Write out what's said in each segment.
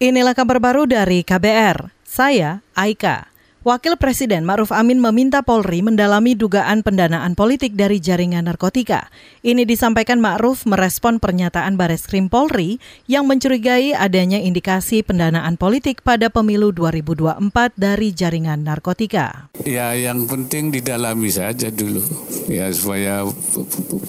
Inilah kabar baru dari KBR. Saya Aika. Wakil Presiden Ma'ruf Amin meminta Polri mendalami dugaan pendanaan politik dari jaringan narkotika. Ini disampaikan Ma'ruf merespon pernyataan Bares Krim Polri yang mencurigai adanya indikasi pendanaan politik pada pemilu 2024 dari jaringan narkotika. Ya, yang penting didalami saja dulu. Ya, supaya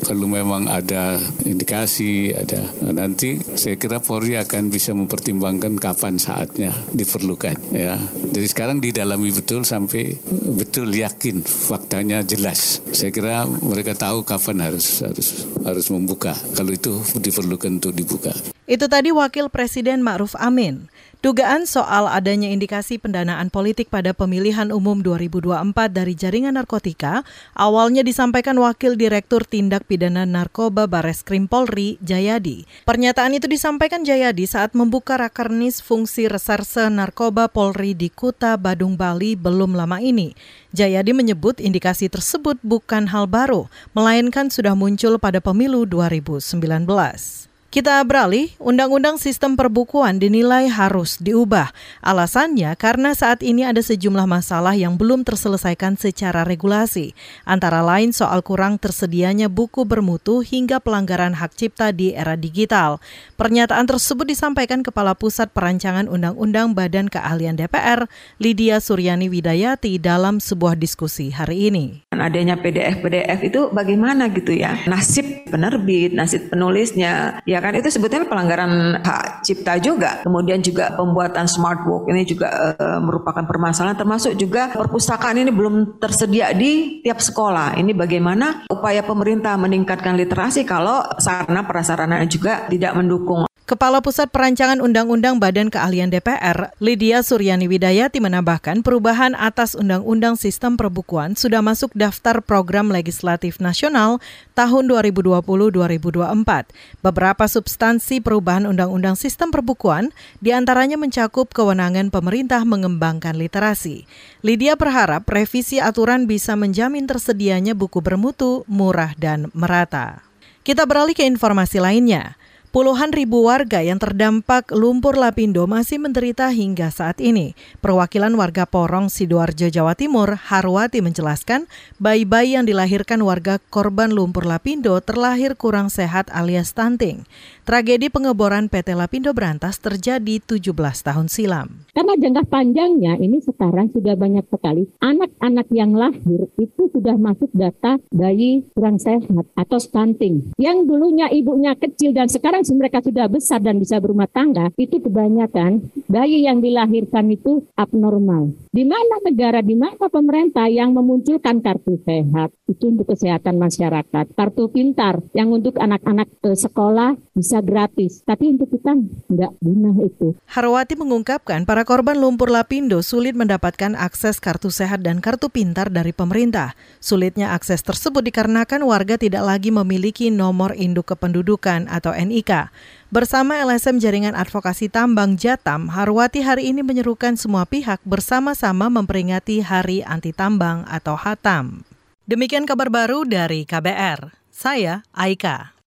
kalau memang ada indikasi, ada nanti saya kira Polri akan bisa mempertimbangkan kapan saatnya diperlukan. Ya, jadi sekarang didalami betul sampai betul yakin faktanya jelas. Saya kira mereka tahu kapan harus harus harus membuka kalau itu diperlukan untuk dibuka. Itu tadi Wakil Presiden Ma'ruf Amin. Dugaan soal adanya indikasi pendanaan politik pada pemilihan umum 2024 dari jaringan narkotika awalnya disampaikan Wakil Direktur Tindak Pidana Narkoba Bares Krim Polri, Jayadi. Pernyataan itu disampaikan Jayadi saat membuka rakernis fungsi reserse narkoba Polri di Kuta, Badung, Bali belum lama ini. Jayadi menyebut indikasi tersebut bukan hal baru, melainkan sudah muncul pada pemilu 2019. Kita beralih, Undang-Undang Sistem Perbukuan dinilai harus diubah. Alasannya karena saat ini ada sejumlah masalah yang belum terselesaikan secara regulasi, antara lain soal kurang tersedianya buku bermutu hingga pelanggaran hak cipta di era digital. Pernyataan tersebut disampaikan Kepala Pusat Perancangan Undang-Undang Badan Keahlian DPR, Lydia Suryani Widayati dalam sebuah diskusi hari ini. Adanya PDF-PDF itu bagaimana gitu ya? Nasib penerbit, nasib penulisnya, ya kan itu sebetulnya pelanggaran hak cipta juga. Kemudian juga pembuatan smart book ini juga e, merupakan permasalahan termasuk juga perpustakaan ini belum tersedia di tiap sekolah. Ini bagaimana upaya pemerintah meningkatkan literasi kalau sarana prasarana juga tidak mendukung. Kepala Pusat Perancangan Undang-Undang Badan Keahlian DPR, Lydia Suryani Widayati menambahkan perubahan atas Undang-Undang Sistem Perbukuan sudah masuk daftar program legislatif nasional tahun 2020-2024. Beberapa substansi perubahan Undang-Undang Sistem Perbukuan di antaranya mencakup kewenangan pemerintah mengembangkan literasi. Lydia berharap revisi aturan bisa menjamin tersedianya buku bermutu, murah, dan merata. Kita beralih ke informasi lainnya. Puluhan ribu warga yang terdampak lumpur lapindo masih menderita hingga saat ini. Perwakilan warga Porong, Sidoarjo, Jawa Timur, Harwati menjelaskan, bayi-bayi yang dilahirkan warga korban lumpur lapindo terlahir kurang sehat alias stunting. Tragedi pengeboran PT Lapindo Berantas terjadi 17 tahun silam. Karena jangka panjangnya ini sekarang sudah banyak sekali anak-anak yang lahir itu sudah masuk data bayi kurang sehat atau stunting. Yang dulunya ibunya kecil dan sekarang mereka sudah besar dan bisa berumah tangga, itu kebanyakan bayi yang dilahirkan itu abnormal. Di mana negara, di mana pemerintah yang memunculkan kartu sehat itu untuk kesehatan masyarakat, kartu pintar yang untuk anak-anak ke sekolah bisa gratis, tapi untuk kita nggak guna itu. Harwati mengungkapkan para korban lumpur lapindo sulit mendapatkan akses kartu sehat dan kartu pintar dari pemerintah. Sulitnya akses tersebut dikarenakan warga tidak lagi memiliki nomor induk kependudukan atau NIK Bersama LSM Jaringan Advokasi Tambang Jatam, Harwati hari ini menyerukan semua pihak bersama-sama memperingati Hari Anti Tambang atau HATAM. Demikian kabar baru dari KBR. Saya Aika.